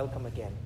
Welcome again.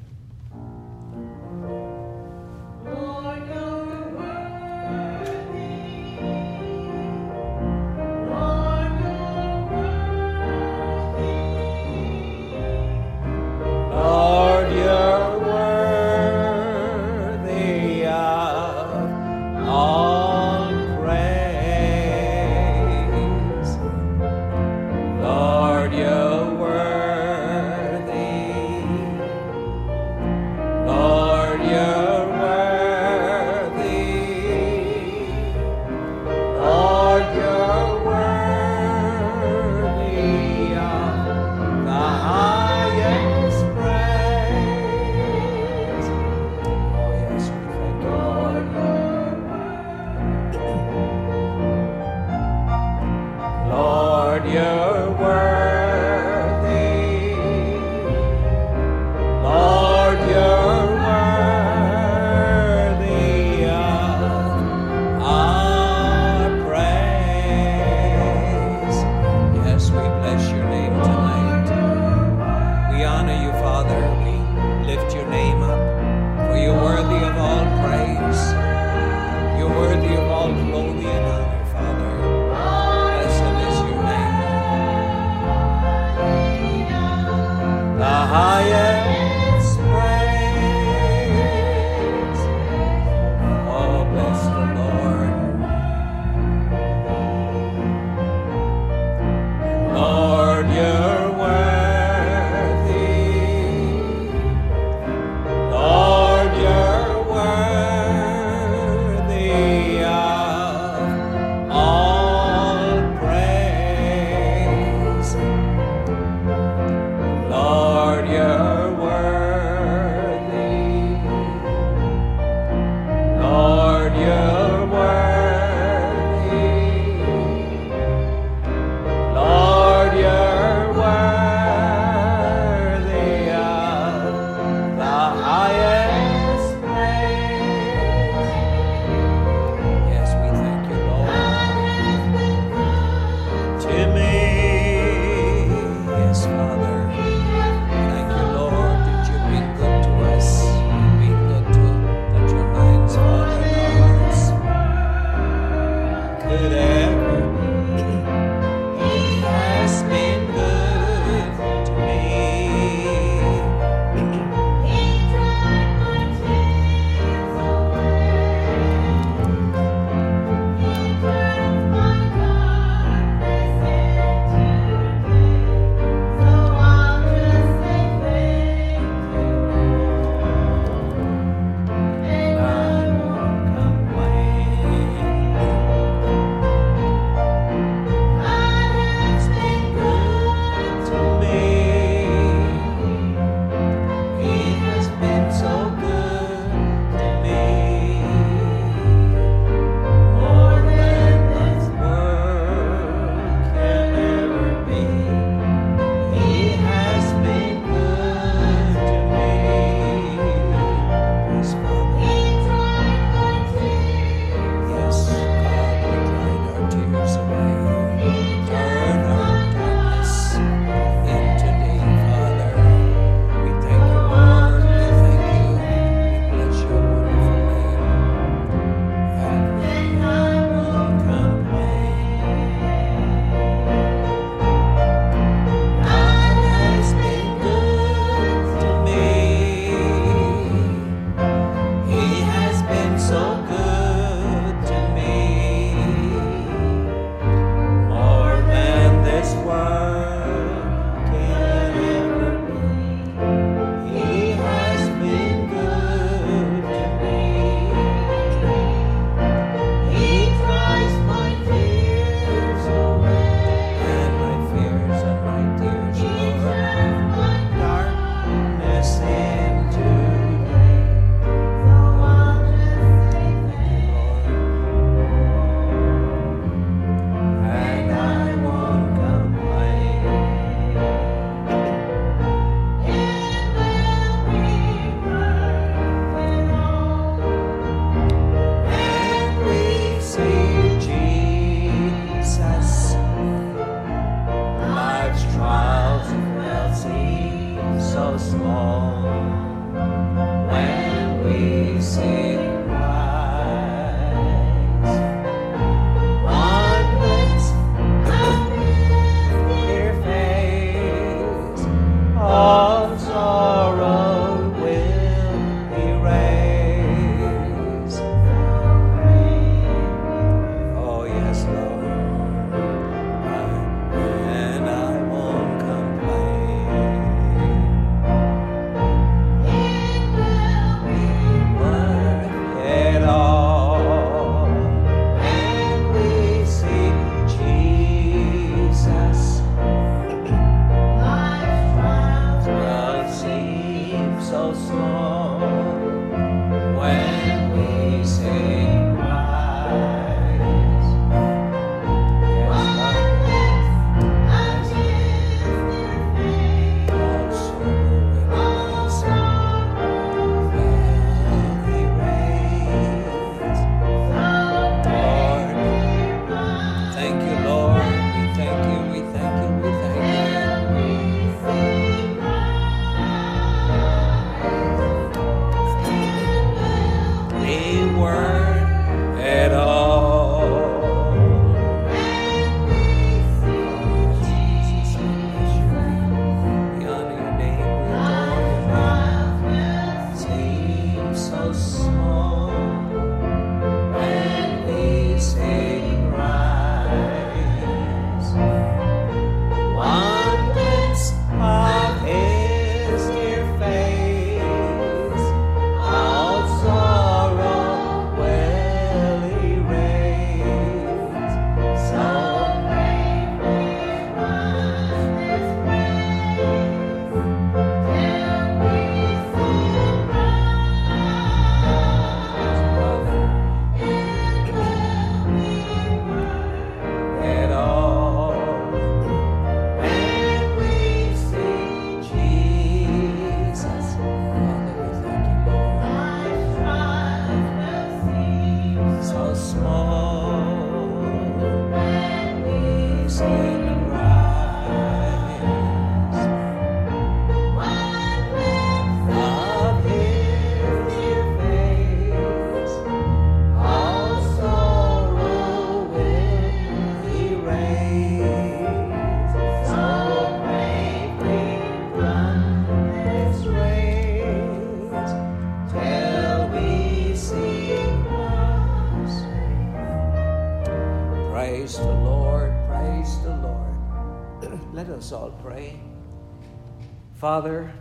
Father,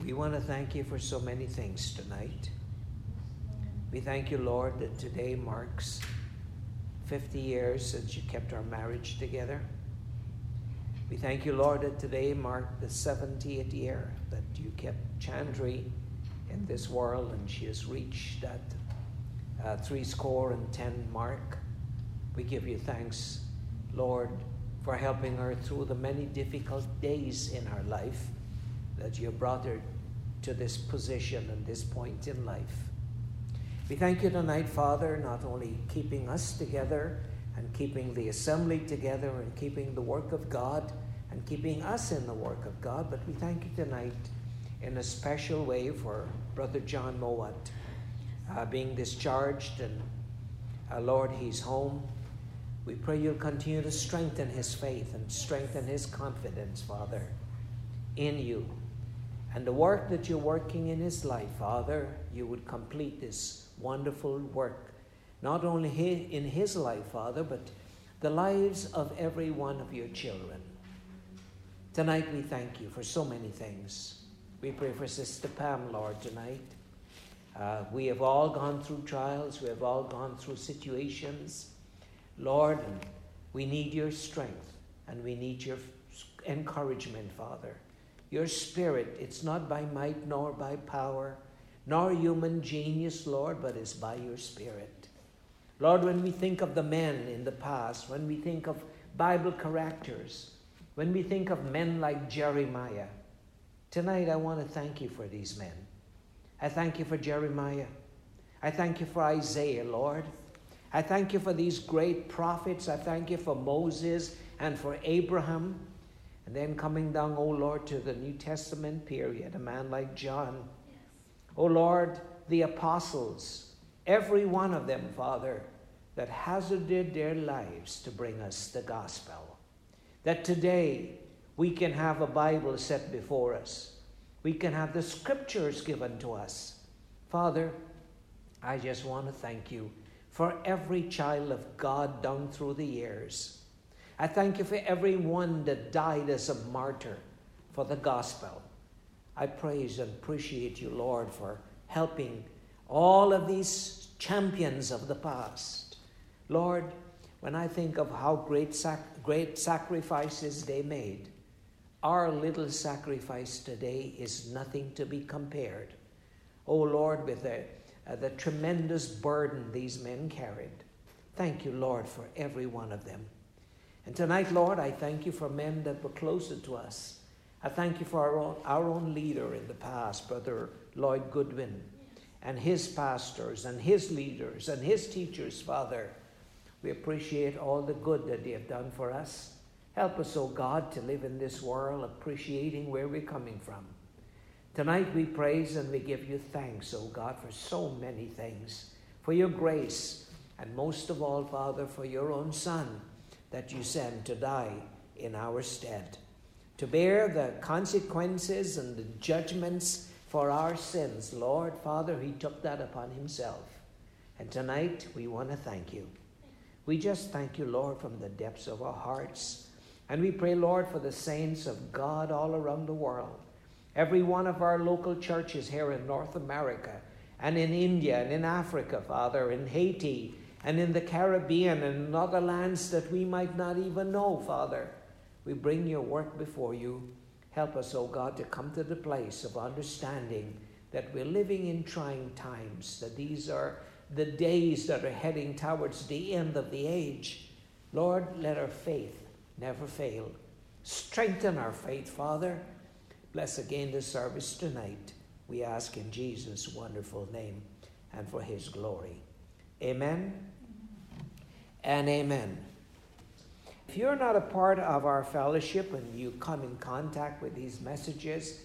we want to thank you for so many things tonight. We thank you, Lord, that today marks 50 years since you kept our marriage together. We thank you, Lord, that today marked the 70th year that you kept Chandri in this world and she has reached that uh, three score and ten mark. We give you thanks, Lord, for helping her through the many difficult days in her life that you brought her to this position and this point in life. We thank you tonight, Father, not only keeping us together and keeping the assembly together and keeping the work of God and keeping us in the work of God, but we thank you tonight in a special way for Brother John Mowat uh, being discharged and uh, Lord, he's home. We pray you'll continue to strengthen his faith and strengthen his confidence, Father, in you. And the work that you're working in his life, Father, you would complete this wonderful work, not only in his life, Father, but the lives of every one of your children. Tonight we thank you for so many things. We pray for Sister Pam, Lord, tonight. Uh, we have all gone through trials, we have all gone through situations. Lord, we need your strength and we need your encouragement, Father. Your spirit, it's not by might nor by power, nor human genius, Lord, but it's by your spirit. Lord, when we think of the men in the past, when we think of Bible characters, when we think of men like Jeremiah, tonight I want to thank you for these men. I thank you for Jeremiah. I thank you for Isaiah, Lord. I thank you for these great prophets. I thank you for Moses and for Abraham. And then coming down, oh Lord, to the New Testament period, a man like John. Oh Lord, the apostles, every one of them, Father, that hazarded their lives to bring us the gospel. That today we can have a Bible set before us, we can have the scriptures given to us. Father, I just want to thank you for every child of God down through the years. I thank you for everyone that died as a martyr for the gospel. I praise and appreciate you, Lord, for helping all of these champions of the past. Lord, when I think of how great, sac- great sacrifices they made, our little sacrifice today is nothing to be compared. Oh Lord, with the, uh, the tremendous burden these men carried. Thank you, Lord, for every one of them. And tonight, Lord, I thank you for men that were closer to us. I thank you for our own, our own leader in the past, Brother Lloyd Goodwin, and his pastors, and his leaders, and his teachers, Father. We appreciate all the good that they have done for us. Help us, O oh God, to live in this world appreciating where we're coming from. Tonight we praise and we give you thanks, O God, for so many things, for your grace, and most of all, Father, for your own Son that you sent to die in our stead, to bear the consequences and the judgments for our sins. Lord, Father, He took that upon Himself. And tonight we want to thank you. We just thank you, Lord, from the depths of our hearts. And we pray, Lord, for the saints of God all around the world. Every one of our local churches here in North America and in India and in Africa, Father, in Haiti and in the Caribbean and in other lands that we might not even know, Father. We bring your work before you. Help us, O oh God, to come to the place of understanding that we're living in trying times, that these are the days that are heading towards the end of the age. Lord, let our faith never fail. Strengthen our faith, Father. Bless again the service tonight. We ask in Jesus' wonderful name and for his glory. Amen and amen. If you're not a part of our fellowship and you come in contact with these messages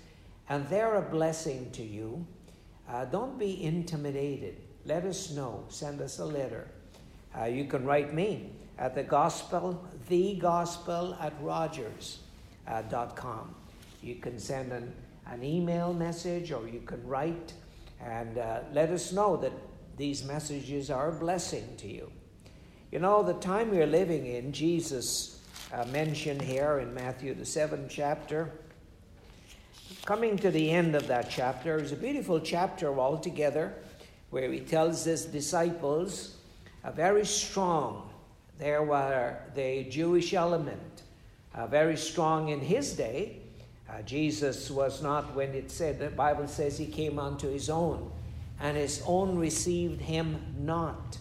and they're a blessing to you, uh, don't be intimidated. Let us know. Send us a letter. Uh, you can write me at the gospel, the gospel at rogers.com. You can send an, an email message or you can write and uh, let us know that these messages are a blessing to you. You know, the time we're living in, Jesus uh, mentioned here in Matthew, the seventh chapter. Coming to the end of that chapter is a beautiful chapter altogether where he tells his disciples, uh, very strong. There were the Jewish element, uh, very strong in his day. Uh, Jesus was not, when it said, the Bible says he came unto his own, and his own received him not.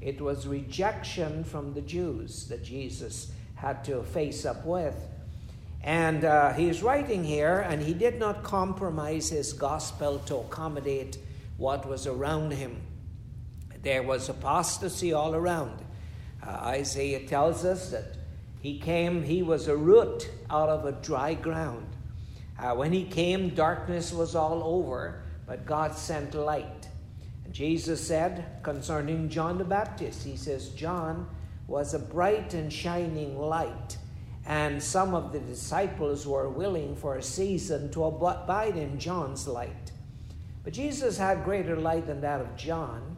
It was rejection from the Jews that Jesus had to face up with. And uh, he's writing here, and he did not compromise his gospel to accommodate what was around him. There was apostasy all around. Uh, Isaiah tells us that he came, he was a root out of a dry ground. Uh, when he came, darkness was all over, but God sent light. And Jesus said concerning John the Baptist, He says, John was a bright and shining light, and some of the disciples were willing for a season to abide in John's light. But Jesus had greater light than that of John,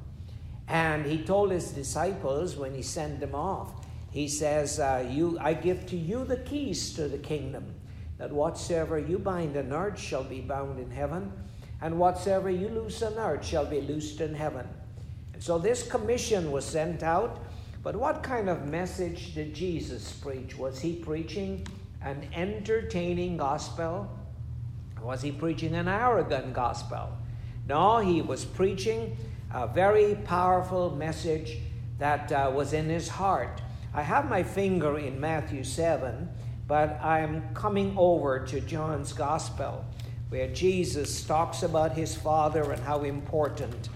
and he told his disciples when he sent them off, he says, uh, "You, I give to you the keys to the kingdom, that whatsoever you bind on earth shall be bound in heaven." and whatsoever you loose on earth shall be loosed in heaven. And so this commission was sent out. But what kind of message did Jesus preach? Was he preaching an entertaining gospel? Was he preaching an arrogant gospel? No, he was preaching a very powerful message that uh, was in his heart. I have my finger in Matthew 7, but I'm coming over to John's gospel where Jesus talks about his Father and how important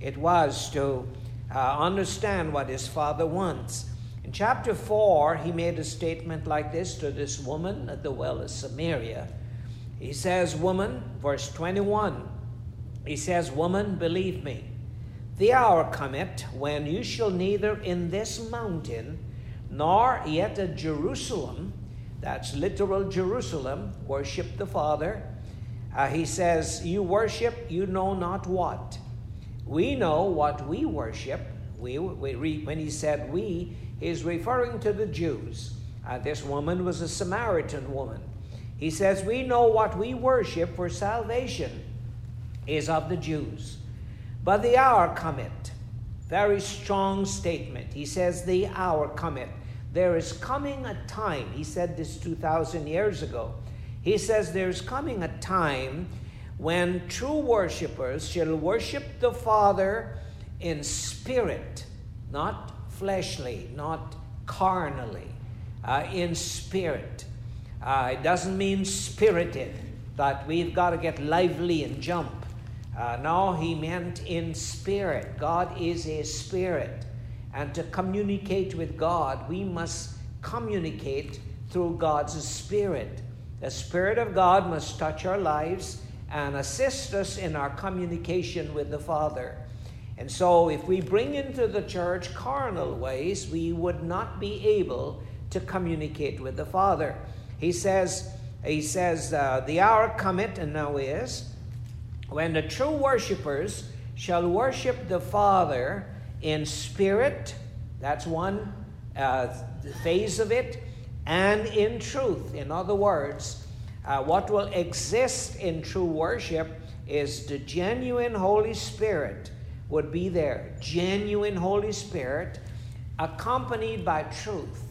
it was to uh, understand what his Father wants. In chapter 4, he made a statement like this to this woman at the well of Samaria. He says, Woman, verse 21, He says, Woman, believe me, the hour cometh when you shall neither in this mountain nor yet at Jerusalem, that's literal Jerusalem, worship the Father. Uh, he says, You worship, you know not what. We know what we worship. We, we when he said we, he's referring to the Jews. Uh, this woman was a Samaritan woman. He says, We know what we worship, for salvation is of the Jews. But the hour cometh. Very strong statement. He says, The hour cometh. There is coming a time. He said this 2,000 years ago. He says, There's coming a time when true worshippers shall worship the Father in spirit, not fleshly, not carnally, uh, in spirit. Uh, it doesn't mean spirited, that we've got to get lively and jump. Uh, no, he meant in spirit. God is a spirit. And to communicate with God, we must communicate through God's spirit. The Spirit of God must touch our lives and assist us in our communication with the Father. And so, if we bring into the church carnal ways, we would not be able to communicate with the Father. He says, he says, uh, the hour cometh, and now is, when the true worshippers shall worship the Father in spirit, that's one uh, phase of it, and in truth. In other words, uh, what will exist in true worship is the genuine Holy Spirit would be there. Genuine Holy Spirit accompanied by truth.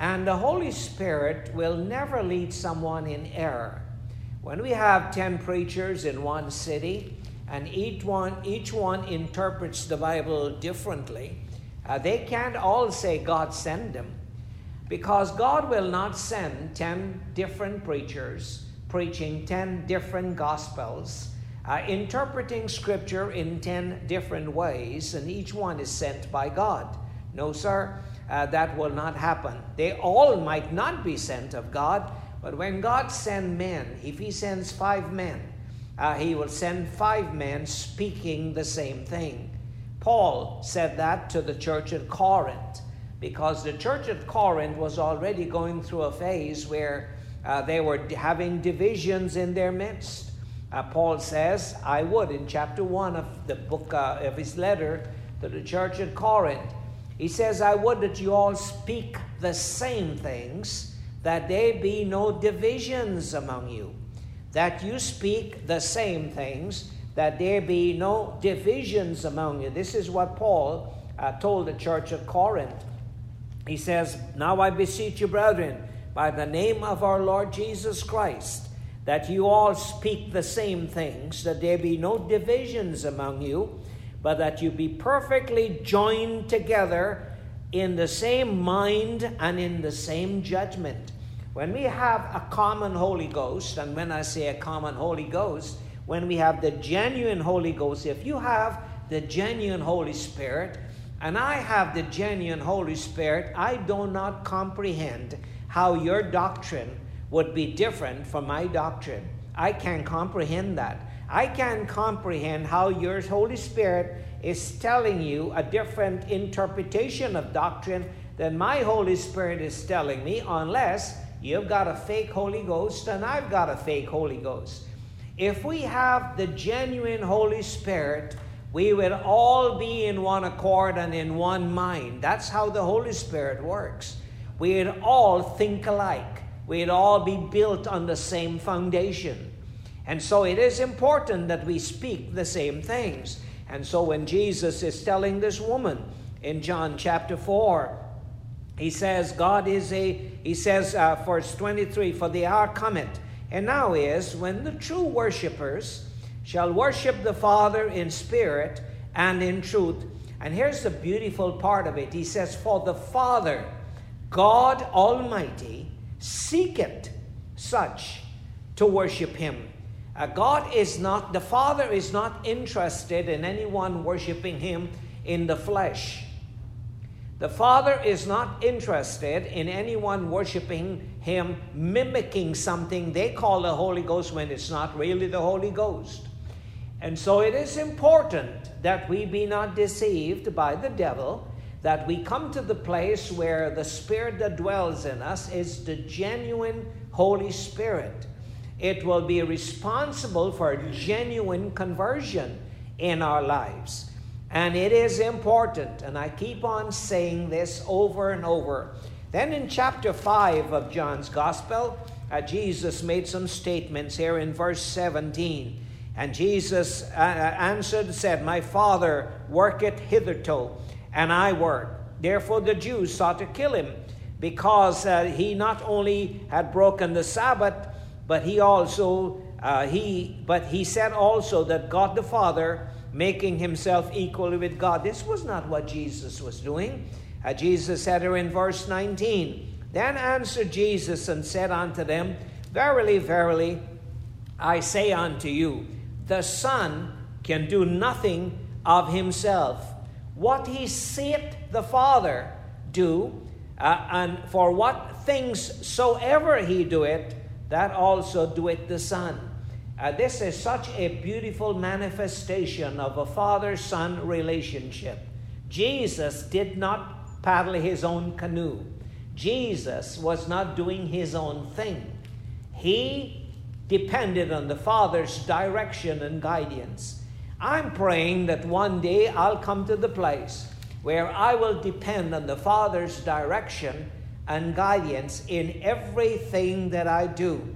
And the Holy Spirit will never lead someone in error. When we have 10 preachers in one city, and each one, each one interprets the Bible differently, uh, they can't all say God sent them. Because God will not send 10 different preachers preaching 10 different gospels, uh, interpreting scripture in 10 different ways, and each one is sent by God. No, sir, uh, that will not happen. They all might not be sent of God, but when God sends men, if He sends five men, uh, He will send five men speaking the same thing. Paul said that to the church at Corinth because the church at Corinth was already going through a phase where uh, they were having divisions in their midst. Uh, Paul says, I would, in chapter 1 of the book uh, of his letter to the church at Corinth, he says, I would that you all speak the same things, that there be no divisions among you, that you speak the same things, that there be no divisions among you. This is what Paul uh, told the church at Corinth. He says, Now I beseech you, brethren, by the name of our Lord Jesus Christ, that you all speak the same things, that there be no divisions among you, but that you be perfectly joined together in the same mind and in the same judgment. When we have a common Holy Ghost, and when I say a common Holy Ghost, when we have the genuine Holy Ghost, if you have the genuine Holy Spirit, and I have the genuine Holy Spirit, I do not comprehend how your doctrine would be different from my doctrine. I can't comprehend that. I can't comprehend how your Holy Spirit is telling you a different interpretation of doctrine than my Holy Spirit is telling me, unless you've got a fake Holy Ghost and I've got a fake Holy Ghost. If we have the genuine Holy Spirit, we will all be in one accord and in one mind. That's how the Holy Spirit works. We'd all think alike. We'd all be built on the same foundation. And so it is important that we speak the same things. And so when Jesus is telling this woman in John chapter 4, he says, God is a, he says, uh, verse 23, for the hour cometh, and now is when the true worshippers shall worship the Father in spirit and in truth. And here's the beautiful part of it. He says, For the Father, God Almighty, seeketh such to worship him. Uh, God is not, the Father is not interested in anyone worshiping Him in the flesh. The Father is not interested in anyone worshiping Him mimicking something they call the Holy Ghost when it's not really the Holy Ghost. And so it is important that we be not deceived by the devil, that we come to the place where the Spirit that dwells in us is the genuine Holy Spirit. It will be responsible for genuine conversion in our lives. And it is important, and I keep on saying this over and over. Then in chapter 5 of John's Gospel, uh, Jesus made some statements here in verse 17. And Jesus uh, answered, said, My Father worketh hitherto, and I work. Therefore the Jews sought to kill him, because uh, he not only had broken the Sabbath, but he also uh, he but he said also that God the Father making himself equal with God. This was not what Jesus was doing. Uh, Jesus said here in verse 19, Then answered Jesus and said unto them, Verily, verily, I say unto you, the Son can do nothing of himself. What he seeth the Father do, uh, and for what things soever he doeth, that also doeth the Son. Uh, this is such a beautiful manifestation of a father son relationship. Jesus did not paddle his own canoe, Jesus was not doing his own thing. He depended on the Father's direction and guidance. I'm praying that one day I'll come to the place where I will depend on the Father's direction and guidance in everything that I do.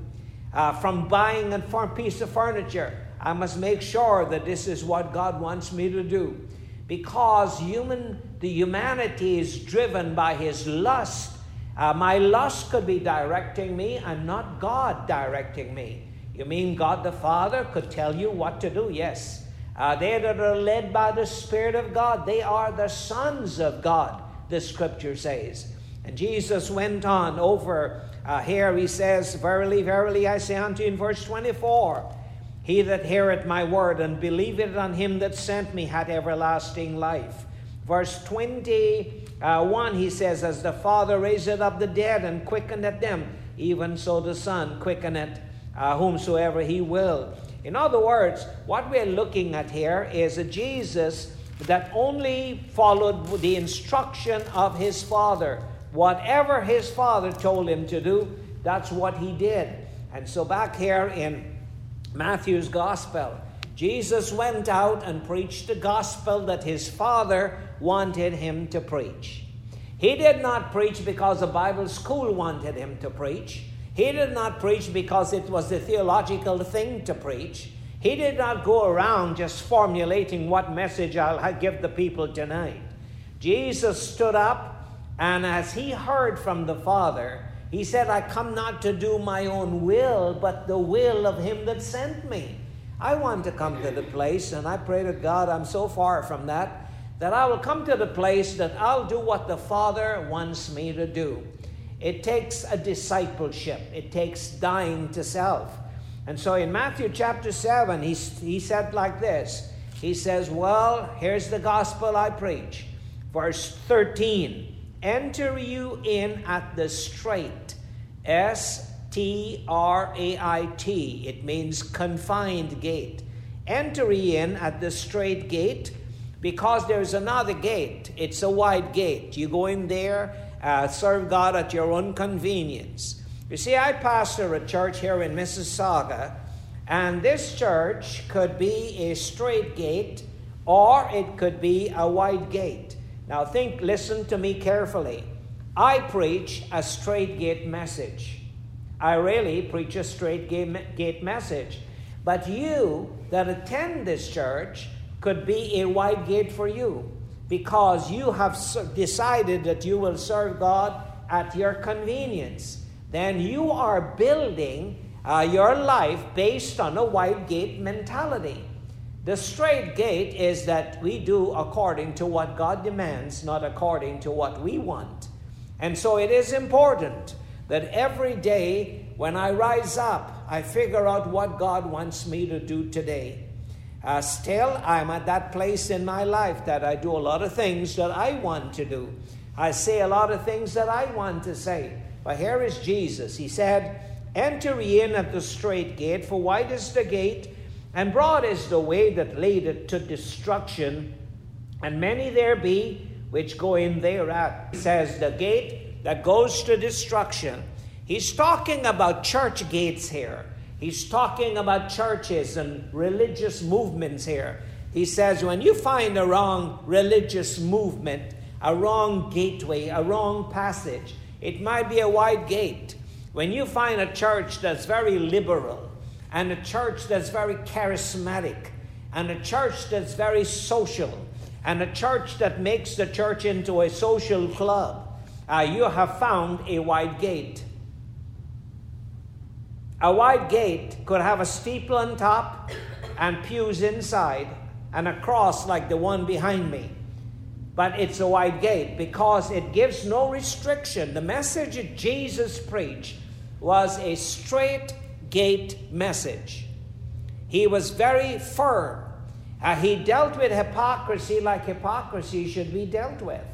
Uh, from buying a piece of furniture, I must make sure that this is what God wants me to do. Because human, the humanity is driven by his lust. Uh, my lust could be directing me and not God directing me. You mean God the Father could tell you what to do? Yes. Uh, they that are led by the Spirit of God, they are the sons of God, the scripture says. And Jesus went on over uh, here, he says, Verily, verily, I say unto you in verse 24, He that heareth my word and believeth on him that sent me hath everlasting life. Verse 21, he says, As the Father raiseth up the dead and quickeneth them, even so the Son quickeneth uh, whomsoever he will. In other words, what we're looking at here is a Jesus that only followed the instruction of his Father. Whatever his Father told him to do, that's what he did. And so, back here in Matthew's Gospel, Jesus went out and preached the gospel that his Father wanted him to preach. He did not preach because the Bible school wanted him to preach. He did not preach because it was the theological thing to preach. He did not go around just formulating what message I'll give the people tonight. Jesus stood up, and as he heard from the Father, he said, I come not to do my own will, but the will of him that sent me. I want to come to the place, and I pray to God, I'm so far from that, that I will come to the place that I'll do what the Father wants me to do. It takes a discipleship, it takes dying to self. And so in Matthew chapter 7, he, he said like this He says, Well, here's the gospel I preach. Verse 13 Enter you in at the strait. S T R A I T. It means confined gate. Enter in at the strait gate because there's another gate. It's a wide gate. You go in there uh, serve God at your own convenience. You see, I pastor a church here in Mississauga, and this church could be a strait gate or it could be a wide gate. Now, think, listen to me carefully. I preach a strait gate message. I really preach a strait gate message. But you that attend this church could be a wide gate for you because you have decided that you will serve God at your convenience. Then you are building uh, your life based on a wide gate mentality. The strait gate is that we do according to what God demands, not according to what we want. And so it is important that every day when I rise up, I figure out what God wants me to do today. Uh, still, I'm at that place in my life that I do a lot of things that I want to do. I say a lot of things that I want to say. But here is Jesus. He said, Enter ye in at the strait gate, for wide is the gate, And broad is the way that leadeth to destruction, and many there be which go in thereat. He says, The gate that goes to destruction. He's talking about church gates here. He's talking about churches and religious movements here. He says, when you find a wrong religious movement, a wrong gateway, a wrong passage, it might be a wide gate. When you find a church that's very liberal, and a church that's very charismatic, and a church that's very social, and a church that makes the church into a social club, uh, you have found a wide gate. A wide gate could have a steeple on top and pews inside and a cross like the one behind me. But it's a wide gate because it gives no restriction. The message Jesus preached was a strait gate message. He was very firm. Uh, he dealt with hypocrisy like hypocrisy should be dealt with.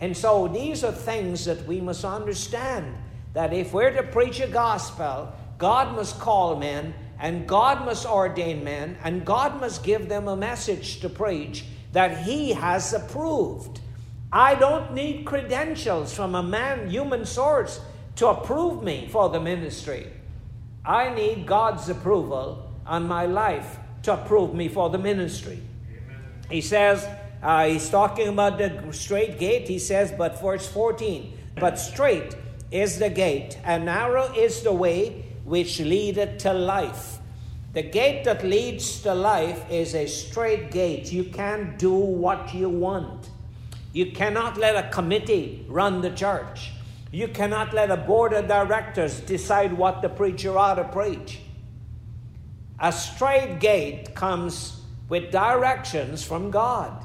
And so these are things that we must understand that if we're to preach a gospel, God must call men, and God must ordain men, and God must give them a message to preach that He has approved. I don't need credentials from a man, human source, to approve me for the ministry. I need God's approval on my life to approve me for the ministry. He says, uh, he's talking about the strait gate. He says, but verse 14, but strait is the gate, and narrow is the way which leadeth to life. The gate that leads to life is a strait gate. You can't do what you want. You cannot let a committee run the church. You cannot let a board of directors decide what the preacher ought to preach. A strait gate comes with directions from God.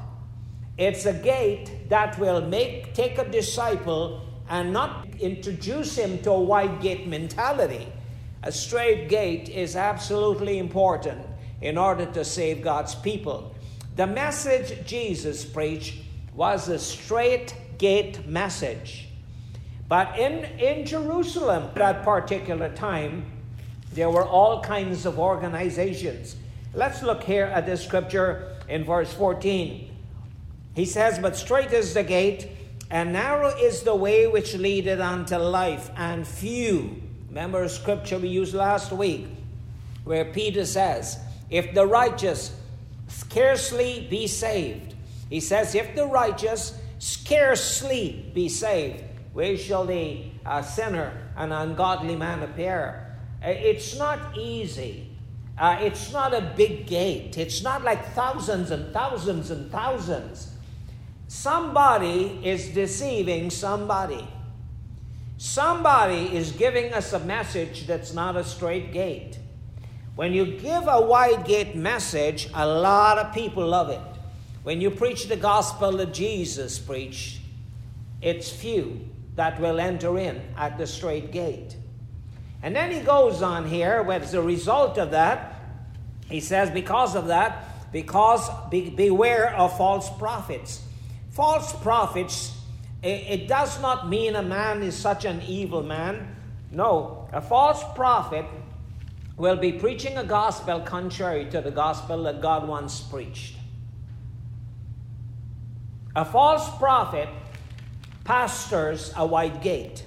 It's a gate that will make take a disciple and not introduce him to a wide gate mentality. A strait gate is absolutely important in order to save God's people. The message Jesus preached was a strait gate message. But in, in Jerusalem at that particular time, there were all kinds of organizations. Let's look here at this scripture in verse 14. He says, But strait is the gate, and narrow is the way which leadeth unto life, and few Remember a scripture we used last week where Peter says, If the righteous scarcely be saved, he says, If the righteous scarcely be saved, where shall the uh, sinner and ungodly man appear? Uh, it's not easy. Uh, it's not a big gate. It's not like thousands and thousands and thousands. Somebody is deceiving somebody. Somebody is giving us a message that's not a strait gate. When you give a wide gate message, a lot of people love it. When you preach the gospel that Jesus preached, it's few that will enter in at the strait gate. And then he goes on here, as a result of that, he says, because of that, because be, beware of false prophets. False prophets it does not mean a man is such an evil man. No, a false prophet will be preaching a gospel contrary to the gospel that God once preached. A false prophet pastors a wide gate.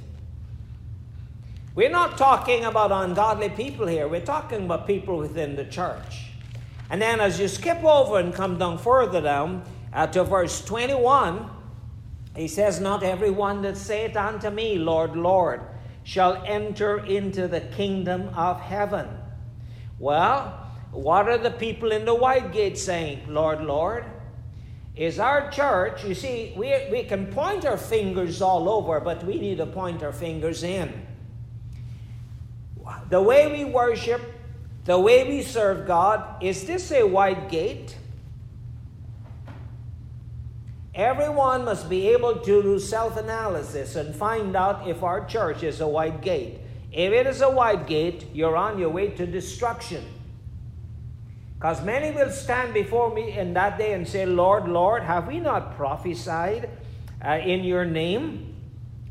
We're not talking about ungodly people here, we're talking about people within the church. And then as you skip over and come down further down uh, to verse 21, he says, Not everyone that saith unto me, Lord, Lord, shall enter into the kingdom of heaven. Well, what are the people in the wide gate saying, Lord, Lord? Is our church, you see, we, we can point our fingers all over, but we need to point our fingers in. The way we worship, the way we serve God, is this a wide gate? Everyone must be able to do self analysis and find out if our church is a wide gate. If it is a wide gate, you're on your way to destruction. Because many will stand before me in that day and say, Lord, Lord, have we not prophesied uh, in your name?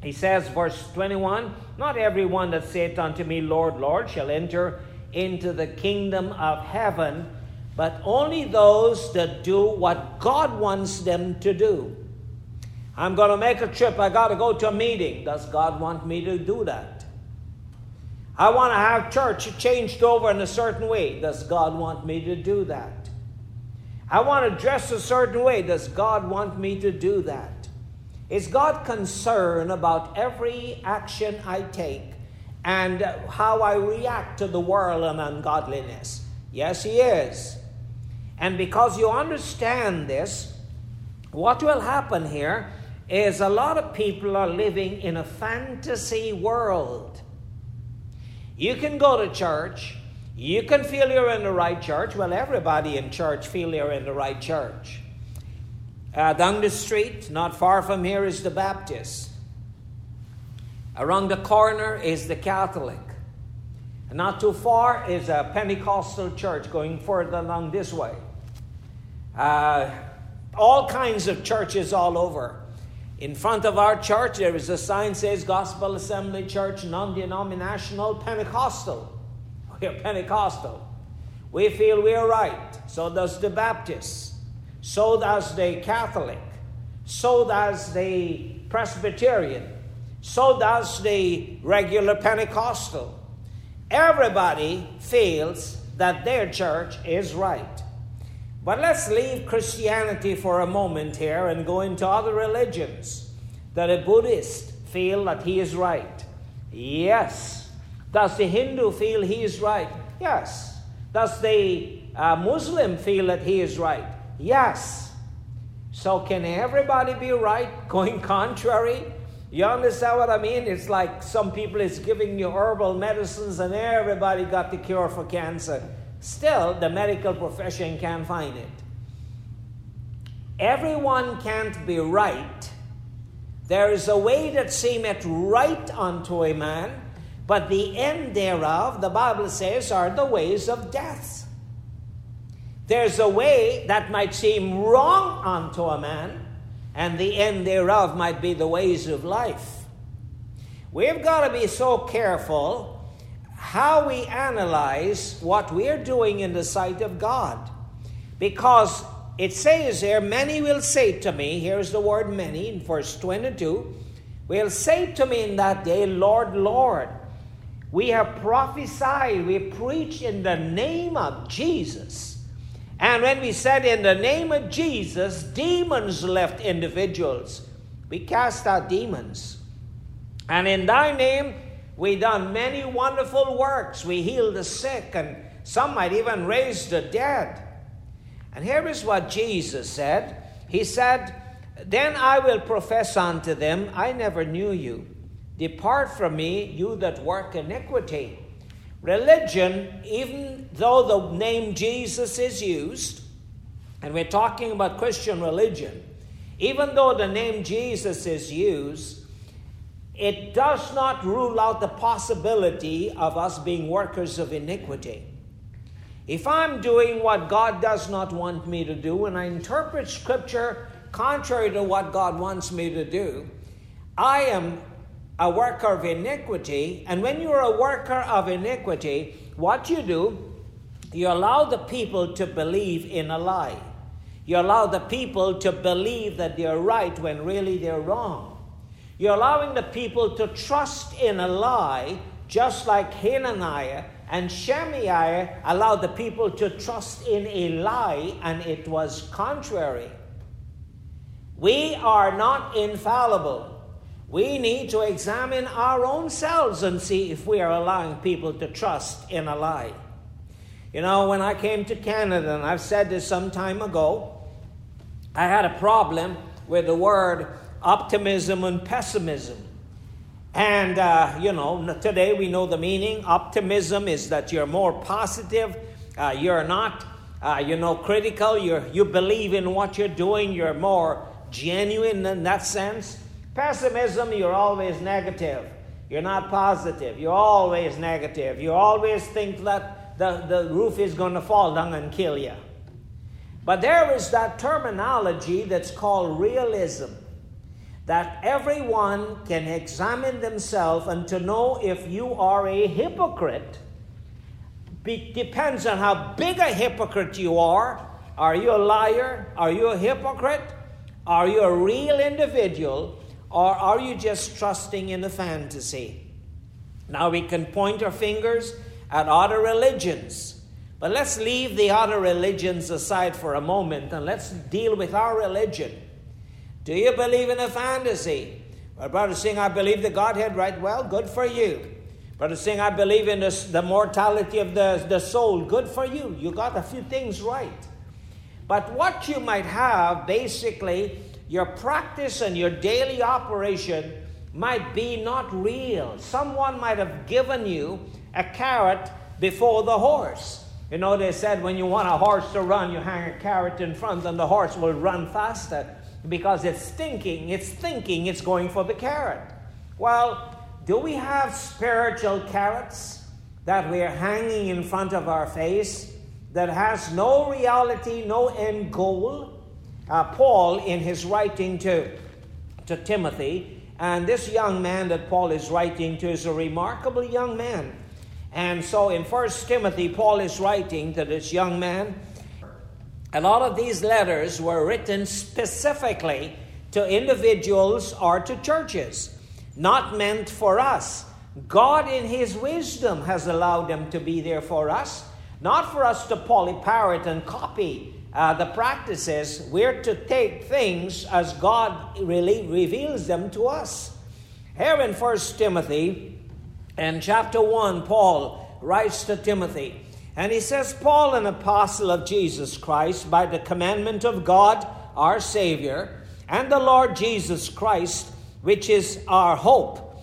He says, verse 21 Not everyone that saith unto me, Lord, Lord, shall enter into the kingdom of heaven, but only those that do what God wants them to do. I'm going to make a trip, I got to go to a meeting. Does God want me to do that? I want to have church changed over in a certain way. Does God want me to do that? I want to dress a certain way. Does God want me to do that? Is God concerned about every action I take and how I react to the world and ungodliness? Yes, He is. And because you understand this, what will happen here is a lot of people are living in a fantasy world. You can go to church, you can feel you're in the right church. Well, everybody in church feel they're in the right church. Uh, down the street, not far from here, is the Baptist. Around the corner is the Catholic. Not too far is a Pentecostal church going further along this way. Uh, all kinds of churches all over. In front of our church, there is a sign says Gospel Assembly Church, non-denominational, Pentecostal. We're Pentecostal. We feel we're right. So does the Baptist. So does the Catholic. So does the Presbyterian. So does the regular Pentecostal. Everybody feels that their church is right. But let's leave Christianity for a moment here and go into other religions. That a Buddhist feel that he is right? Yes. Does the Hindu feel he is right? Yes. Does the uh, Muslim feel that he is right? Yes. So can everybody be right going contrary? You understand what I mean? It's like some people is giving you herbal medicines and everybody got the cure for cancer. Still, the medical profession can't find it. Everyone can't be right. There is a way that seemeth right unto a man, but the end thereof, the Bible says, are the ways of death. There's a way that might seem wrong unto a man, and the end thereof might be the ways of life. We've got to be so careful how we analyze what we're doing in the sight of God. Because it says here, many will say to me, here's the word many in verse 22, will say to me in that day, Lord, Lord, we have prophesied, we preach in the name of Jesus. And when we said in the name of Jesus, demons left individuals. We cast out demons. And in thy name, we done many wonderful works. We healed the sick, and some might even raise the dead. And here is what Jesus said He said, Then I will profess unto them, I never knew you. Depart from me, you that work iniquity. Religion, even though the name Jesus is used, and we're talking about Christian religion, even though the name Jesus is used, it does not rule out the possibility of us being workers of iniquity. If I'm doing what God does not want me to do, and I interpret Scripture contrary to what God wants me to do, I am a worker of iniquity. And when you're a worker of iniquity, what you do, you allow the people to believe in a lie. You allow the people to believe that they're right when really they're wrong. You're allowing the people to trust in a lie, just like Hananiah and Shemaiah allowed the people to trust in a lie, and it was contrary. We are not infallible. We need to examine our own selves and see if we are allowing people to trust in a lie. You know, when I came to Canada, and I've said this some time ago, I had a problem with the word optimism and pessimism. And, uh, you know, today we know the meaning. Optimism is that you're more positive, uh, you're not, uh, you know, critical, you're, you believe in what you're doing, you're more genuine in that sense. Pessimism, you're always negative. You're not positive. You're always negative. You always think that the, the roof is going to fall down and kill you. But there is that terminology that's called realism that everyone can examine themselves and to know if you are a hypocrite be, depends on how big a hypocrite you are. Are you a liar? Are you a hypocrite? Are you a real individual? Or are you just trusting in a fantasy? Now we can point our fingers at other religions. But let's leave the other religions aside for a moment and let's deal with our religion. Do you believe in a fantasy? Well, Brother Singh, I believe the Godhead, right? Well, good for you. Brother Singh, I believe in this, the mortality of the, the soul. Good for you. You got a few things right. But what you might have, basically, your practice and your daily operation might be not real. Someone might have given you a carrot before the horse. You know, they said when you want a horse to run, you hang a carrot in front and the horse will run faster because it's thinking, it's thinking it's going for the carrot. Well, do we have spiritual carrots that we're hanging in front of our face that has no reality, no end goal? Uh, Paul, in his writing to, to Timothy, and this young man that Paul is writing to is a remarkable young man. And so in First Timothy, Paul is writing to this young man. A lot of these letters were written specifically to individuals or to churches, not meant for us. God, in His wisdom, has allowed them to be there for us, not for us to polyparrot and copy uh, the practices. We're to take things as God really reveals them to us. Here in First Timothy, in chapter 1, Paul writes to Timothy, and he says, Paul, an apostle of Jesus Christ, by the commandment of God, our Savior, and the Lord Jesus Christ, which is our hope,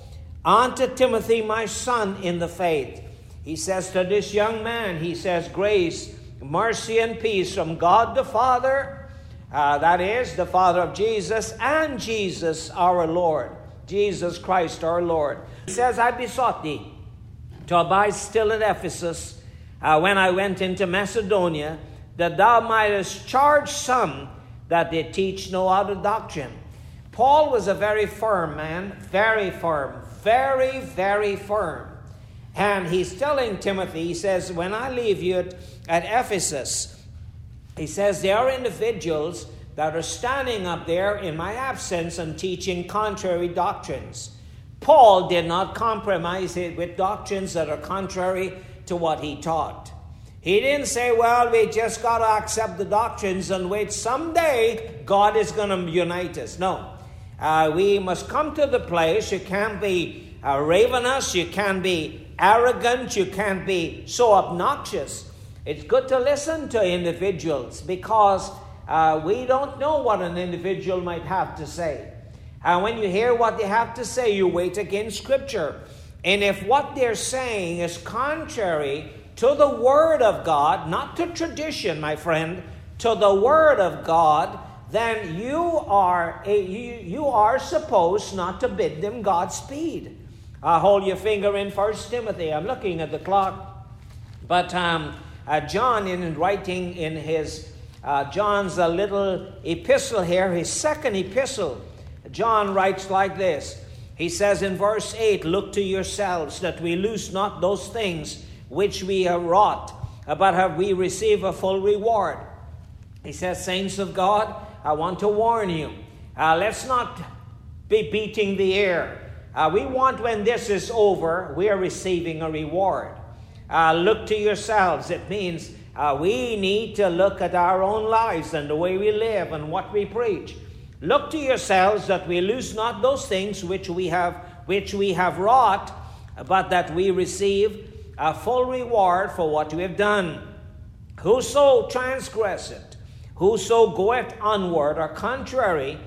unto Timothy, my son in the faith. He says to this young man, he says, Grace, mercy, and peace from God the Father, uh, that is, the Father of Jesus, and Jesus our Lord, Jesus Christ our Lord. He says, I besought thee to abide still at Ephesus uh, when I went into Macedonia, that thou mightest charge some that they teach no other doctrine. Paul was a very firm man, very firm, very, very firm. And he's telling Timothy, he says, When I leave you at, at Ephesus, he says, there are individuals that are standing up there in my absence and teaching contrary doctrines. Paul did not compromise it with doctrines that are contrary to what he taught. He didn't say, well, we just got to accept the doctrines and wait. Someday God is going to unite us. No. Uh, we must come to the place. You can't be uh, ravenous. You can't be arrogant. You can't be so obnoxious. It's good to listen to individuals because uh, we don't know what an individual might have to say. And when you hear what they have to say, you wait against Scripture. And if what they're saying is contrary to the Word of God, not to tradition, my friend, to the Word of God, then you are, a, you, you are supposed not to bid them Godspeed. Uh, hold your finger in First Timothy. I'm looking at the clock. But um, uh, John, in writing in his, uh, John's a little epistle here, his second epistle, John writes like this he says in verse 8, Look to yourselves that we lose not those things which we have wrought, but have we receive a full reward. He says, Saints of God, I want to warn you. Uh, let's not be beating the air. Uh, we want when this is over, we are receiving a reward. Uh, look to yourselves. It means uh, we need to look at our own lives and the way we live and what we preach. Look to yourselves that we lose not those things which we have which we have wrought, but that we receive a full reward for what we have done. Whoso transgresseth, whoso goeth onward or contrary,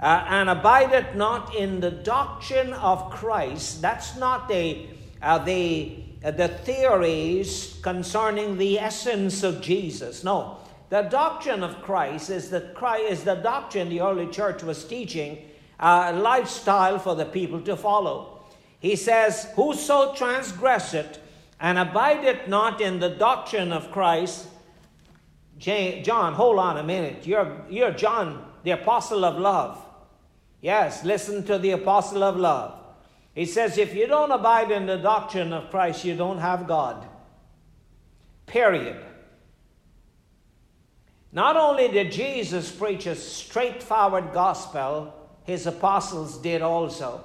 uh, and abideth not in the doctrine of Christ, that's not the, uh, the, uh, the theories concerning the essence of Jesus. No, the doctrine of Christ is the, Christ is the doctrine the early church was teaching, a lifestyle for the people to follow. He says, Whoso transgresseth and abideth not in the doctrine of Christ, John, hold on a minute. You're, you're John, the apostle of love. Yes, listen to the apostle of love. He says, if you don't abide in the doctrine of Christ, you don't have God. Period. Not only did Jesus preach a straightforward gospel, his apostles did also.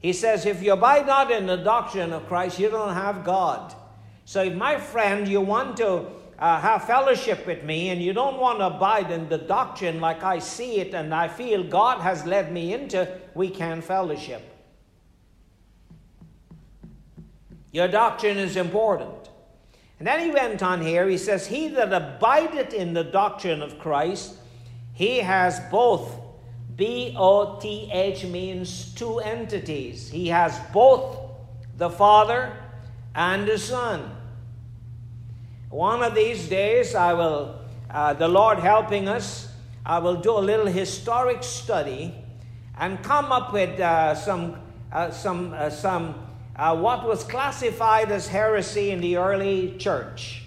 He says, If you abide not in the doctrine of Christ, you don't have God. So, if my friend, you want to uh, have fellowship with me and you don't want to abide in the doctrine like I see it and I feel God has led me into, we can fellowship. Your doctrine is important. And then he went on here, he says, He that abideth in the doctrine of Christ, he has both. B O T H means two entities. He has both the Father and the Son. One of these days, I will, uh, the Lord helping us, I will do a little historic study and come up with uh, some, uh, some, uh, some uh, what was classified as heresy in the early church.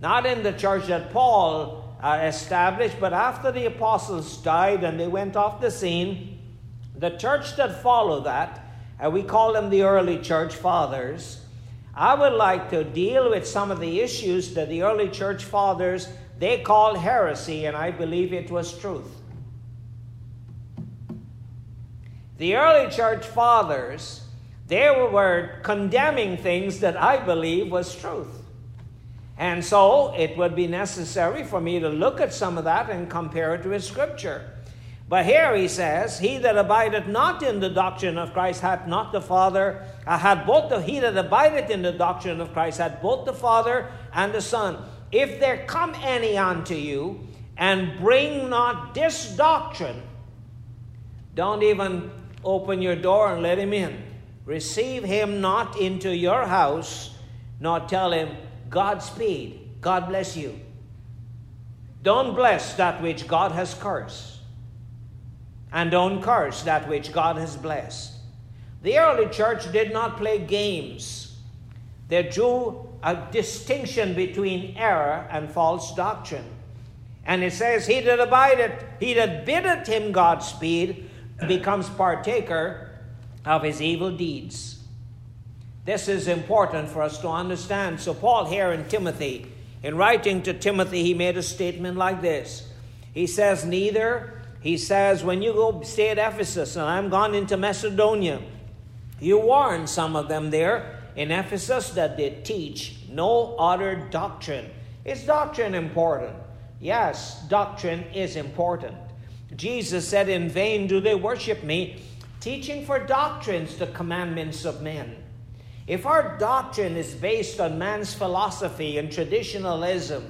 Not in the church that Paul uh, established, but after the apostles died and they went off the scene, the church that followed that, uh, we call them the early church fathers. I would like to deal with some of the issues that the early church fathers they called heresy, and I believe it was truth. The early church fathers they were condemning things that I believe was truth. And so it would be necessary for me to look at some of that and compare it with Scripture. But here he says, He that abideth not in the doctrine of Christ hath not the Father, uh, had both the he that abideth in the doctrine of Christ had both the Father and the Son. If there come any unto you and bring not this doctrine, don't even open your door and let him in. Receive him not into your house, nor tell him, Godspeed, God bless you. Don't bless that which God has cursed, and don't curse that which God has blessed. The early church did not play games. They drew a distinction between error and false doctrine. And it says, He that abideth, he that biddeth him Godspeed, becomes partaker of his evil deeds. This is important for us to understand. So, Paul here in Timothy, in writing to Timothy, he made a statement like this. He says, Neither, he says, when you go stay at Ephesus, and I'm gone into Macedonia, you warn some of them there in Ephesus that they teach no other doctrine. Is doctrine important? Yes, doctrine is important. Jesus said, In vain do they worship me teaching for doctrines the commandments of men. If our doctrine is based on man's philosophy and traditionalism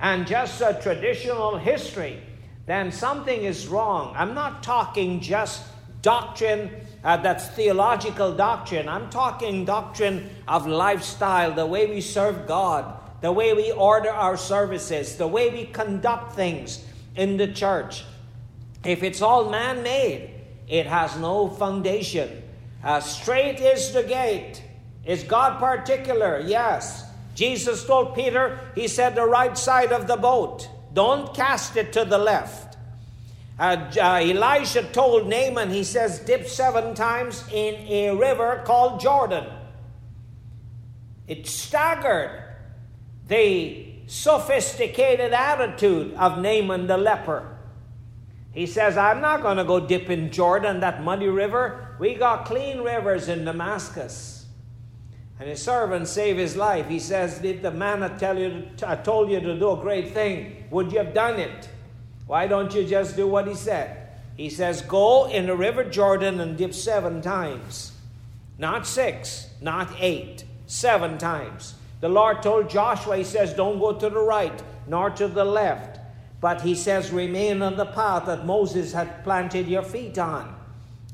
and just a traditional history, then something is wrong. I'm not talking just doctrine uh, that's theological doctrine. I'm talking doctrine of lifestyle, the way we serve God, the way we order our services, the way we conduct things in the church. If it's all man made, it has no foundation. Uh, strait is the gate. Is God particular? Yes. Jesus told Peter, He said, the right side of the boat. Don't cast it to the left. Uh, uh, Elijah told Naaman, he says, dip seven times in a river called Jordan. It staggered the sophisticated attitude of Naaman the leper. He says, I'm not going to go dip in Jordan, that muddy river. We got clean rivers in Damascus. And his servant saved his life. He says, Did the man I, tell you, I uh, told you to do a great thing, would you have done it? Why don't you just do what he said? He says, Go in the river Jordan and dip seven times. Not six, not eight, seven times. The Lord told Joshua, He says, Don't go to the right nor to the left but he says, remain on the path that Moses had planted your feet on.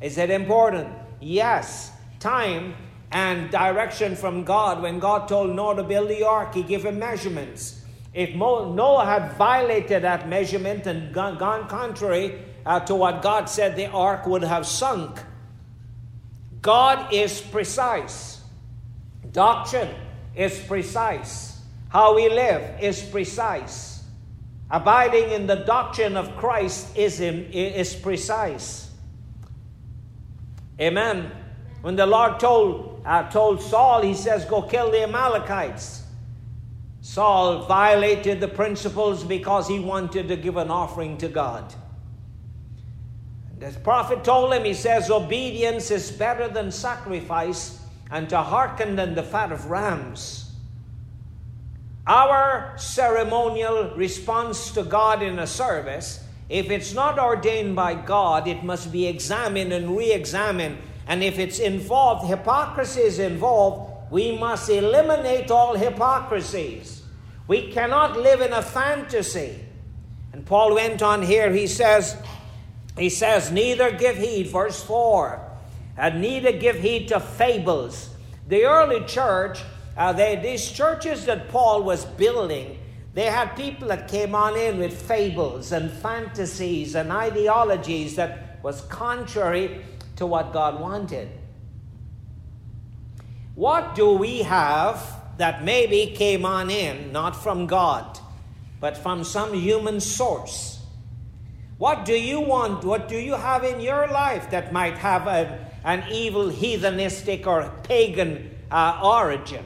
Is it important? Yes. Time and direction from God. When God told Noah to build the ark, he gave him measurements. If Noah had violated that measurement and gone, contrary uh, to what God said, the ark would have sunk. God is precise. Doctrine is precise. How we live is precise. Abiding in the doctrine of Christ is, is precise. Amen. When the Lord told, uh, told Saul, he says, Go kill the Amalekites. Saul violated the principles because he wanted to give an offering to God. And the prophet told him, he says, Obedience is better than sacrifice, and to hearken than the fat of rams. Our ceremonial response to God in a service, if it's not ordained by God, it must be examined and re examined. And if it's involved, hypocrisy is involved, we must eliminate all hypocrisies. We cannot live in a fantasy. And Paul went on here, he says, he says, neither give heed, verse 4, and neither give heed to fables. The early church, uh, they, these churches that Paul was building, they had people that came on in with fables and fantasies and ideologies that was contrary to what God wanted. What do we have that maybe came on in, not from God, but from some human source? What do you want? What do you have in your life that might have a, an evil, heathenistic, or pagan uh, origin?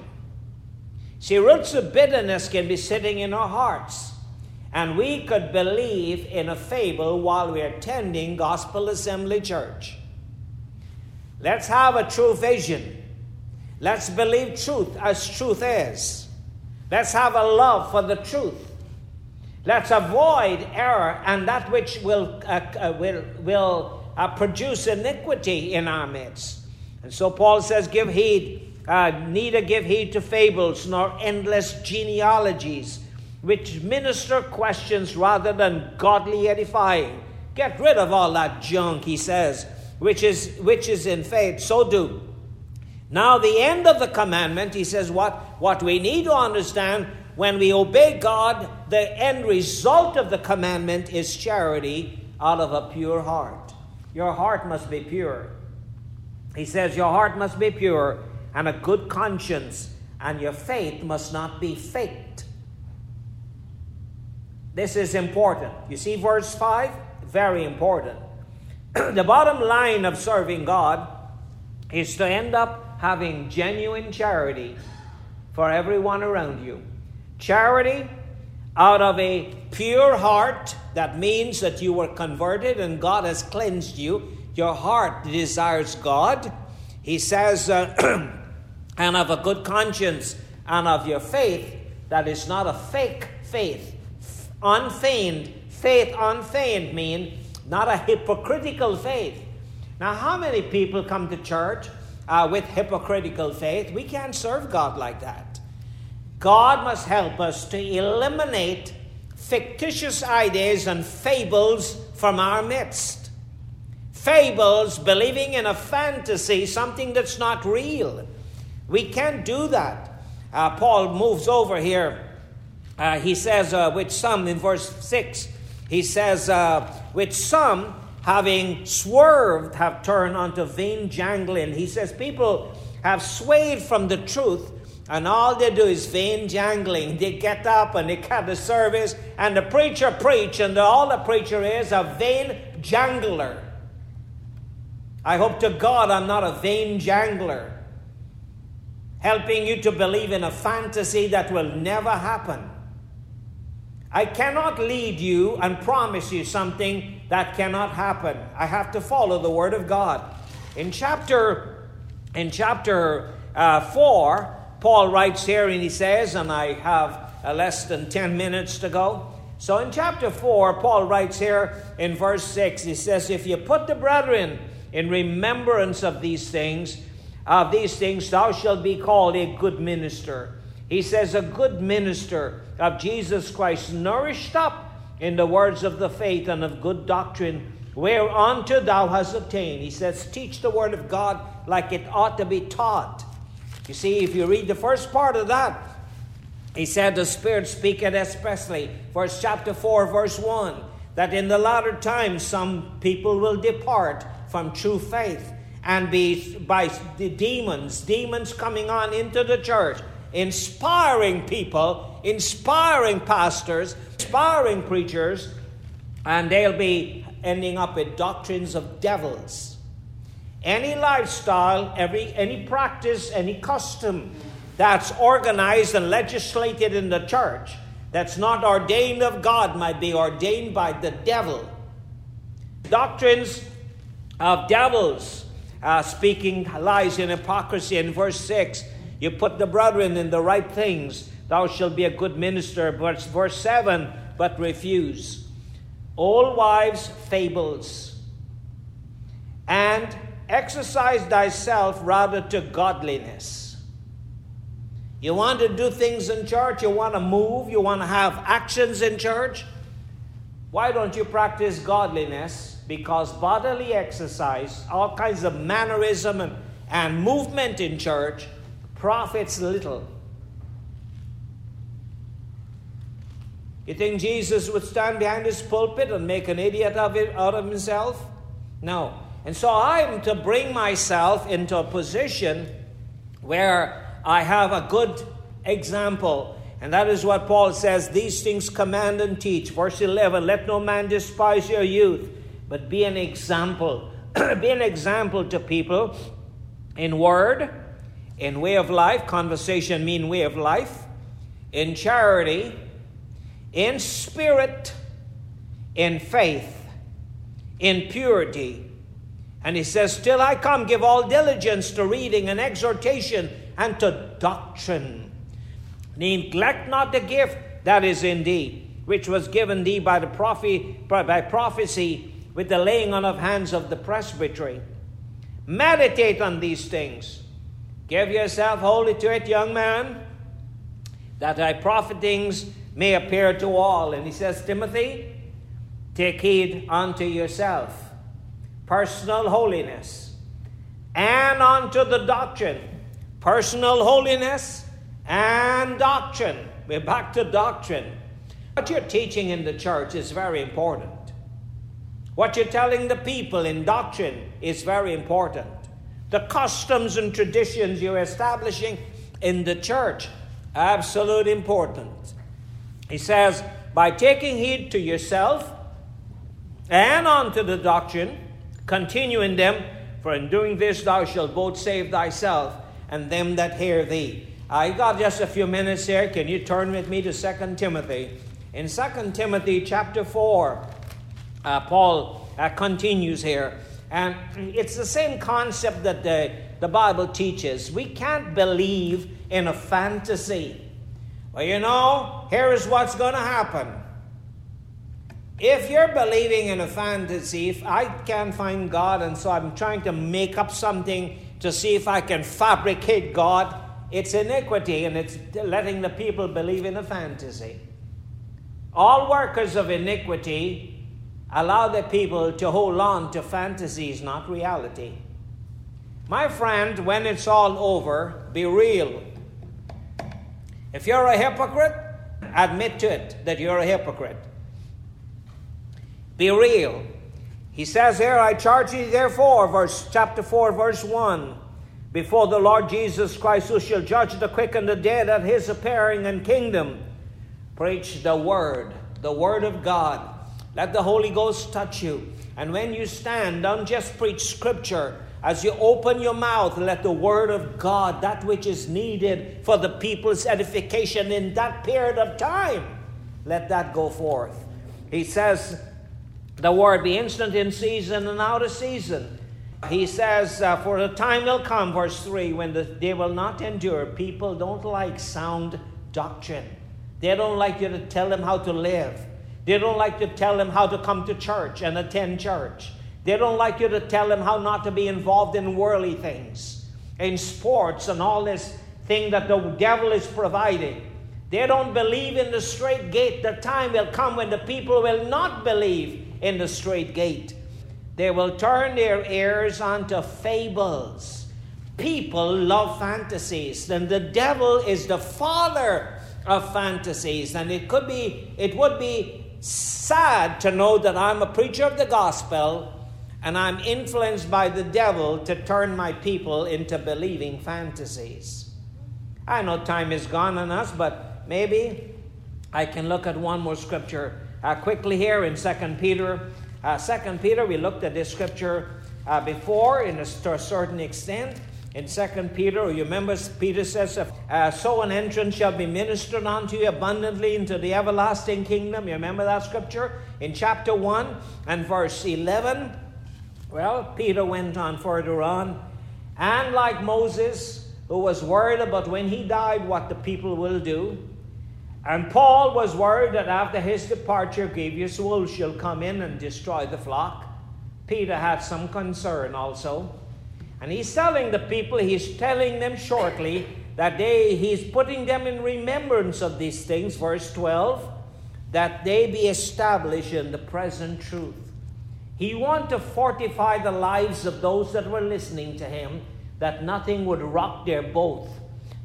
See, roots of bitterness can be sitting in our hearts. And we could believe in a fable while we're attending Gospel Assembly Church. Let's have a true vision. Let's believe truth as truth is. Let's have a love for the truth. Let's avoid error and that which will, uh, uh, will, will uh, produce iniquity in our midst. And so Paul says, Give heed, uh, neither give heed to fables nor endless genealogies, which minister questions rather than godly edifying. Get rid of all that junk, he says, which is, which is in faith. So do. Now, the end of the commandment, he says, what, what we need to understand when we obey God, the end result of the commandment is charity out of a pure heart. Your heart must be pure. He says, Your heart must be pure and a good conscience, and your faith must not be faked. This is important. You see verse 5? Very important. the bottom line of serving God is to end up having genuine charity for everyone around you. Charity out of a pure heart, that means that you were converted and God has cleansed you. Your heart desires God. He says, uh, and of a good conscience, and of your faith that is not a fake faith. Unfeigned, faith unfeigned mean not a hypocritical faith. Now, how many people come to church uh, with hypocritical faith? We can't serve God like that. God must help us to eliminate fictitious ideas and fables from our midst. Fables, believing in a fantasy, something that's not real. We can't do that. Uh, Paul moves over here. Uh, he says, uh, with some, in verse 6, he says, uh, with some, having swerved, have turned unto vain jangling. He says, people have swayed from the truth, and all they do is vain jangling. They get up and they cut the service, and the preacher preach, and all the preacher is a vain jangler. I hope to God I'm not a vain jangler, helping you to believe in a fantasy that will never happen. I cannot lead you and promise you something that cannot happen. I have to follow the word of God. In chapter in chapter uh, 4, Paul writes here and he says, and I have uh, less than 10 minutes to go. So in chapter 4, Paul writes here in verse 6, he says, If you put the brethren in remembrance of these things, of these things, thou shalt be called a good minister. He says, A good minister of Jesus Christ, nourished up in the words of the faith and of good doctrine, whereunto thou hast obtained. He says, Teach the word of God like it ought to be taught. You see, if you read the first part of that, he said, The Spirit speaketh expressly, verse chapter 4, verse 1, that in the latter times some people will depart from true faith and be by the demons, demons coming on into the church, inspiring people, inspiring pastors, inspiring preachers, and they'll be ending up with doctrines of devils. Any lifestyle, every any practice, any custom that's organized and legislated in the church, that's not ordained of God, might be ordained by the devil. Doctrines of devils, uh, speaking lies and hypocrisy. In verse 6, you put the brethren in the right things, thou shalt be a good minister. Verse, verse 7, but refuse. All wives' fables. And exercise thyself rather to godliness. You want to do things in church, you want to move, you want to have actions in church. Why don't you practice godliness? Because bodily exercise, all kinds of mannerism and, and movement in church, profits little. You think Jesus would stand behind his pulpit and make an idiot of it out of himself? No. And so I'm to bring myself into a position where I have a good example. And that is what Paul says these things command and teach. Verse 11 Let no man despise your youth, but be an example. be an example to people in word, in way of life, conversation mean way of life, in charity, in spirit, in faith, in purity. And he says, Till I come, give all diligence to reading and exhortation and to doctrine. Neglect not the gift that is in thee, which was given thee by the prophet, by prophecy with the laying on of hands of the presbytery. Meditate on these things. Give yourself wholly to it, young man, that thy profitings may appear to all. And he says, Timothy, take heed unto yourself, personal holiness, and unto the doctrine. Personal holiness and doctrine. We're back to doctrine. What you're teaching in the church is very important. What you're telling the people in doctrine is very important. The customs and traditions you're establishing in the church, absolute important. He says, by taking heed to yourself and unto the doctrine, continue in them, for in doing this thou shalt both save thyself and them that hear thee. I got just a few minutes here. Can you turn with me to 2 Timothy? In 2 Timothy chapter 4, uh, Paul uh, continues here. And it's the same concept that the, the Bible teaches. We can't believe in a fantasy. Well, you know, here is what's going to happen. If you're believing in a fantasy, if I can't find God and so I'm trying to make up something to see if I can fabricate God, it's iniquity and it's letting the people believe in a fantasy. All workers of iniquity allow the people to hold on to fantasies, not reality. My friend, when it's all over, be real. If you're a hypocrite, admit to it that you're a hypocrite. Be real. He says here, I charge you therefore, verse chapter 4, verse 1, before the Lord Jesus Christ, who shall judge the quick and the dead at his appearing and kingdom. Preach the word, the word of God. Let the Holy Ghost touch you. And when you stand, don't just preach scripture. As you open your mouth, let the word of God, that which is needed for the people's edification in that period of time, let that go forth. He says, the word be instant in season and out of season. He says, uh, For the time will come, verse 3, when the, they will not endure. People don't like sound doctrine. They don't like you to tell them how to live. They don't like you to tell them how to come to church and attend church. They don't like you to tell them how not to be involved in worldly things, in sports and all this thing that the devil is providing. They don't believe in the strait gate. The time will come when the people will not believe in the strait gate. They will turn their ears onto fables. People love fantasies, and the devil is the father of fantasies. And it could be, it would be sad to know that I'm a preacher of the gospel and I'm influenced by the devil to turn my people into believing fantasies. I know time is gone on us, but maybe I can look at one more scripture uh, quickly here in Second Peter. Uh, Second Peter, we looked at this scripture uh, before in a, to a certain extent. in Second Peter, you remember Peter says, uh, "So an entrance shall be ministered unto you abundantly into the everlasting kingdom." You remember that scripture in chapter one and verse eleven. Well, Peter went on further on, and like Moses, who was worried about when he died what the people will do, and Paul was worried that after his departure, grievous wolves shall come in and destroy the flock. Peter had some concern also. And he's telling the people, he's telling them shortly that they, he's putting them in remembrance of these things, verse 12, that they be established in the present truth. He wanted to fortify the lives of those that were listening to him, that nothing would rock their boat,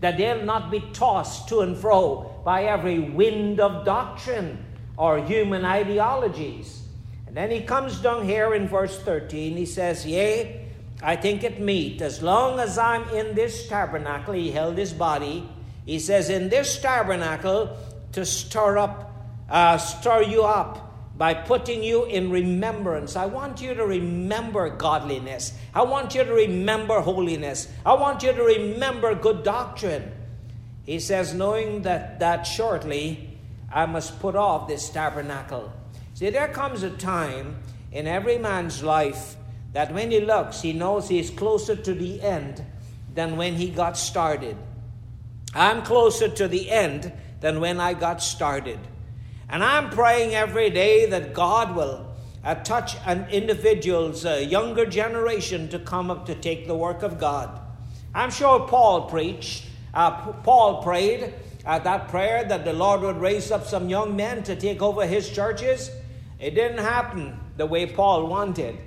that they'll not be tossed to and fro by every wind of doctrine or human ideologies. And then he comes down here in verse 13, he says, Yea, I think it meet, as long as I'm in this tabernacle, he held his body. He says, In this tabernacle, to stir up, uh, stir you up by putting you in remembrance. I want you to remember godliness. I want you to remember holiness. I want you to remember good doctrine. He says, knowing that, that shortly I must put off this tabernacle. See, there comes a time in every man's life that when he looks, he knows he's closer to the end than when he got started. I'm closer to the end than when I got started. And I'm praying every day that God will uh, touch an individual's uh, younger generation to come up to take the work of God. I'm sure Paul preached, uh, Paul prayed uh, that prayer that the Lord would raise up some young men to take over his churches. It didn't happen the way Paul wanted.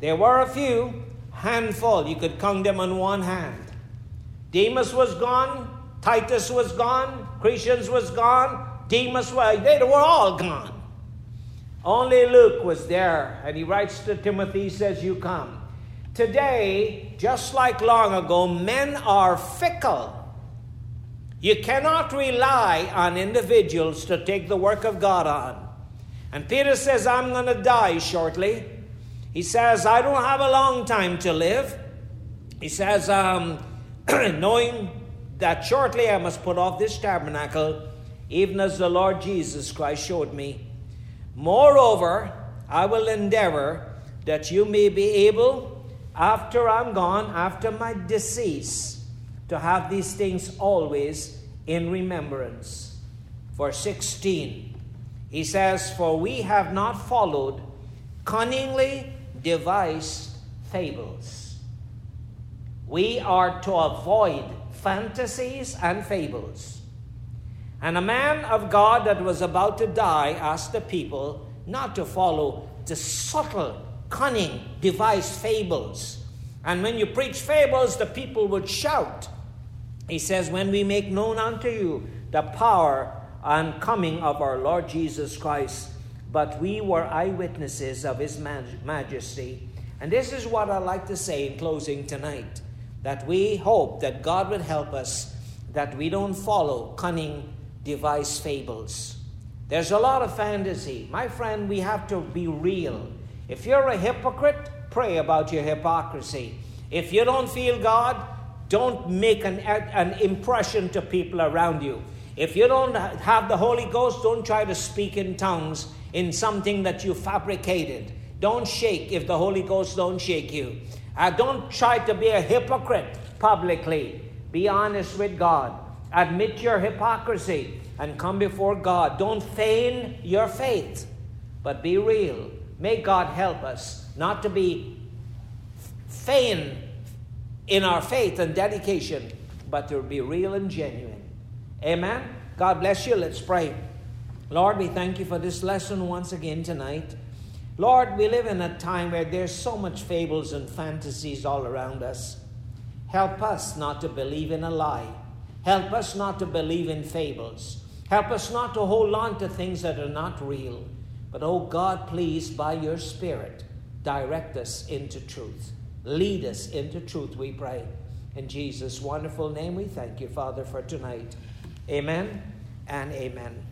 There were a few, handful. You could count them on one hand. Demas was gone, Titus was gone, Crescens was gone, Demas was, they were all gone. Only Luke was there, and he writes to Timothy, he says, You come. Today, just like long ago, men are fickle. You cannot rely on individuals to take the work of God on. And Peter says, I'm going to die shortly. He says, I don't have a long time to live. He says, um, knowing that shortly I must put off this tabernacle, even as the Lord Jesus Christ showed me. Moreover, I will endeavor that you may be able, after I'm gone, after my decease, to have these things always in remembrance. Verse 16, he says, For we have not followed cunningly devised fables. We are to avoid fantasies and fables. And a man of God that was about to die asked the people not to follow the subtle, cunning, devised fables. And when you preach fables, the people would shout. He says, When we make known unto you the power and coming of our Lord Jesus Christ, but we were eyewitnesses of his majesty. And this is what I'd like to say in closing tonight that we hope that God would help us, that we don't follow cunning, devised fables. There's a lot of fantasy. My friend, we have to be real. If you're a hypocrite, pray about your hypocrisy. If you don't feel God, don't make an, an impression to people around you. If you don't have the Holy Ghost, don't try to speak in tongues in something that you fabricated. Don't shake if the Holy Ghost don't shake you. Uh, don't try to be a hypocrite publicly. Be honest with God. Admit your hypocrisy and come before God. Don't feign your faith, but be real. May God help us not to be feign in our faith and dedication, but to be real and genuine. Amen. God bless you. Let's pray. Lord, we thank you for this lesson once again tonight. Lord, we live in a time where there's so much fables and fantasies all around us. Help us not to believe in a lie. Help us not to believe in fables. Help us not to hold on to things that are not real. But, oh God, please, by your Spirit, direct us into truth. Lead us into truth, we pray. In Jesus' wonderful name, we thank you, Father, for tonight. Amen and amen.